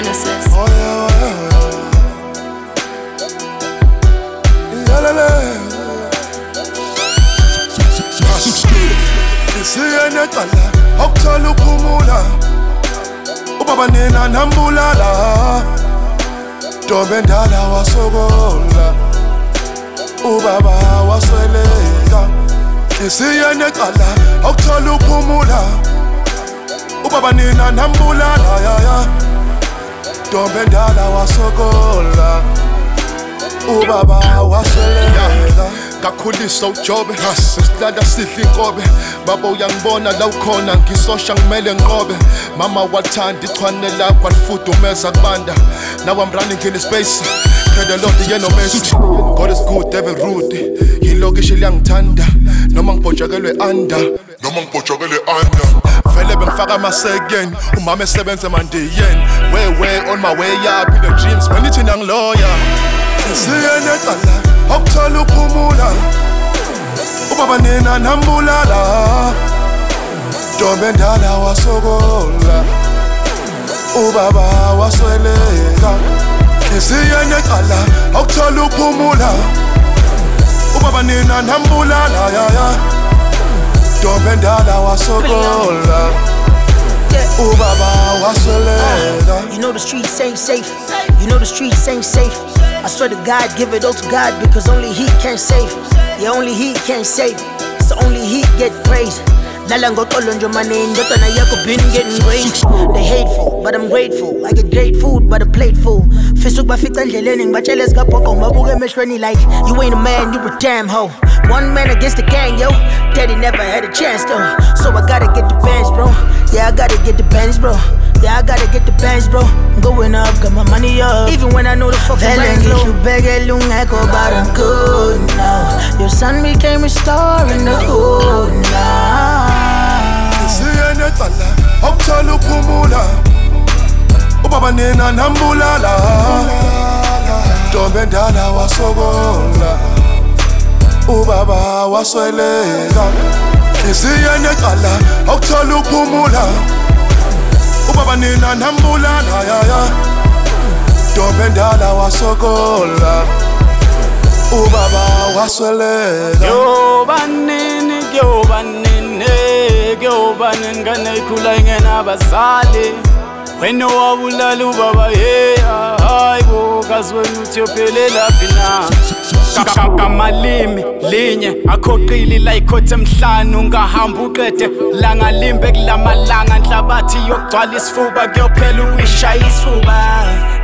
Genesis. Oh yeah, oh yeah, oh yeah. Yalele. Isiye necala okuthola uphumula ubaba nina nambulala. Dobe ndala wasokola. Oh, ubaba wasweleka. Isiye necala okuthola uphumula. Oh, ubaba nina nambulala. Ya ya Dobe ndala wasokola. Ubaba wasweleka kakhuliswa ujobe. Sesilala sidla inkobe. Baba uyangibona la ukhona ngisosha ngimele nqobe mama wathanda ichwane lakho alifudumeza kubanda. Now i'm running in the space. Pray the lord yena omesi god is good devil rude yilokishi liyangithanda. Noma ngibhotshakelwe under. Noma ngibhotshakelwe under kamasekeni umama esebenze mandiyeni wewe on my way up in the dreams. Bendithi nangiloya siyenecala okuthola uphumula ubaba nina nambulala. Ntombi endala wasokola. Ubaba wasweleka. Isiyenecala okuthola uphumula ubaba nina nambulala yaya ntombi endala wasokola. Ya Dobe oh, ndala wasokola ubaba wasweleka uh, You know the streets ain't safe. You know the streets ain't safe. I swear to God, give it all to God because only He can save. Yeah, only He can save. So only He get praise. Dala ngokolo nje mane indodana yakho been getting raised They hateful, but I'm grateful I get great food, but a plate full Fisa ukubafica endleleni ngibatshele zikabhoqo ngibabuke emehlweni like You ain't a man, you a damn hoe One man against the gang, yo Daddy never had a chance though So I gotta get the bands, bro Yeah, get the bands, bro. Yeah, I gotta get the bands, bro. I'm going up, got my money up. Even when I know the fucking rent low. Vele ungekho, but I'm good now Your son became a star in the hood now Isiye necala okuthola uphumula. Ubaba nina nambulala. Dobe ndala wasokola. Ubaba wasweleka. Isiye necala okuthola uphumula ubaba nina nambulala ya ya. Dobe ndala wasokola. Ubaba wasweleka Kuyoba nini kuyoba nini kuyoba nini ngane ikhula ingenabazali wena wabulala ubaba yeah hayi bo kazi wena uthi yophelela phi na kamalimi linye. Akhoqili la ikhothe emhlanu ungahamba uqede. Langa limbe kulamalanga nhlabathi yokugcwala isifuba kuyophela ukuyishaya isifuba.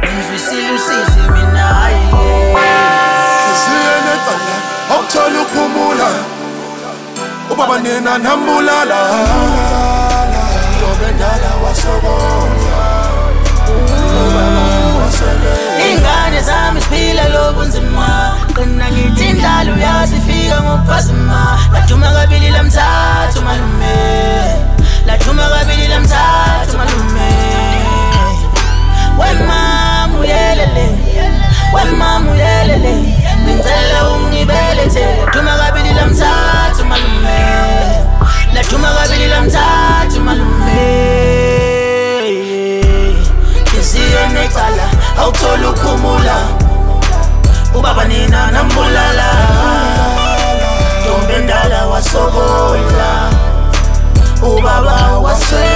Ngizwisile usizi mina hayi Isiye necala okuthola uphumula ubaba nina nambulala. Dobe ndala wasokola nina nambulala ntombi endala wasokola ubaba waswela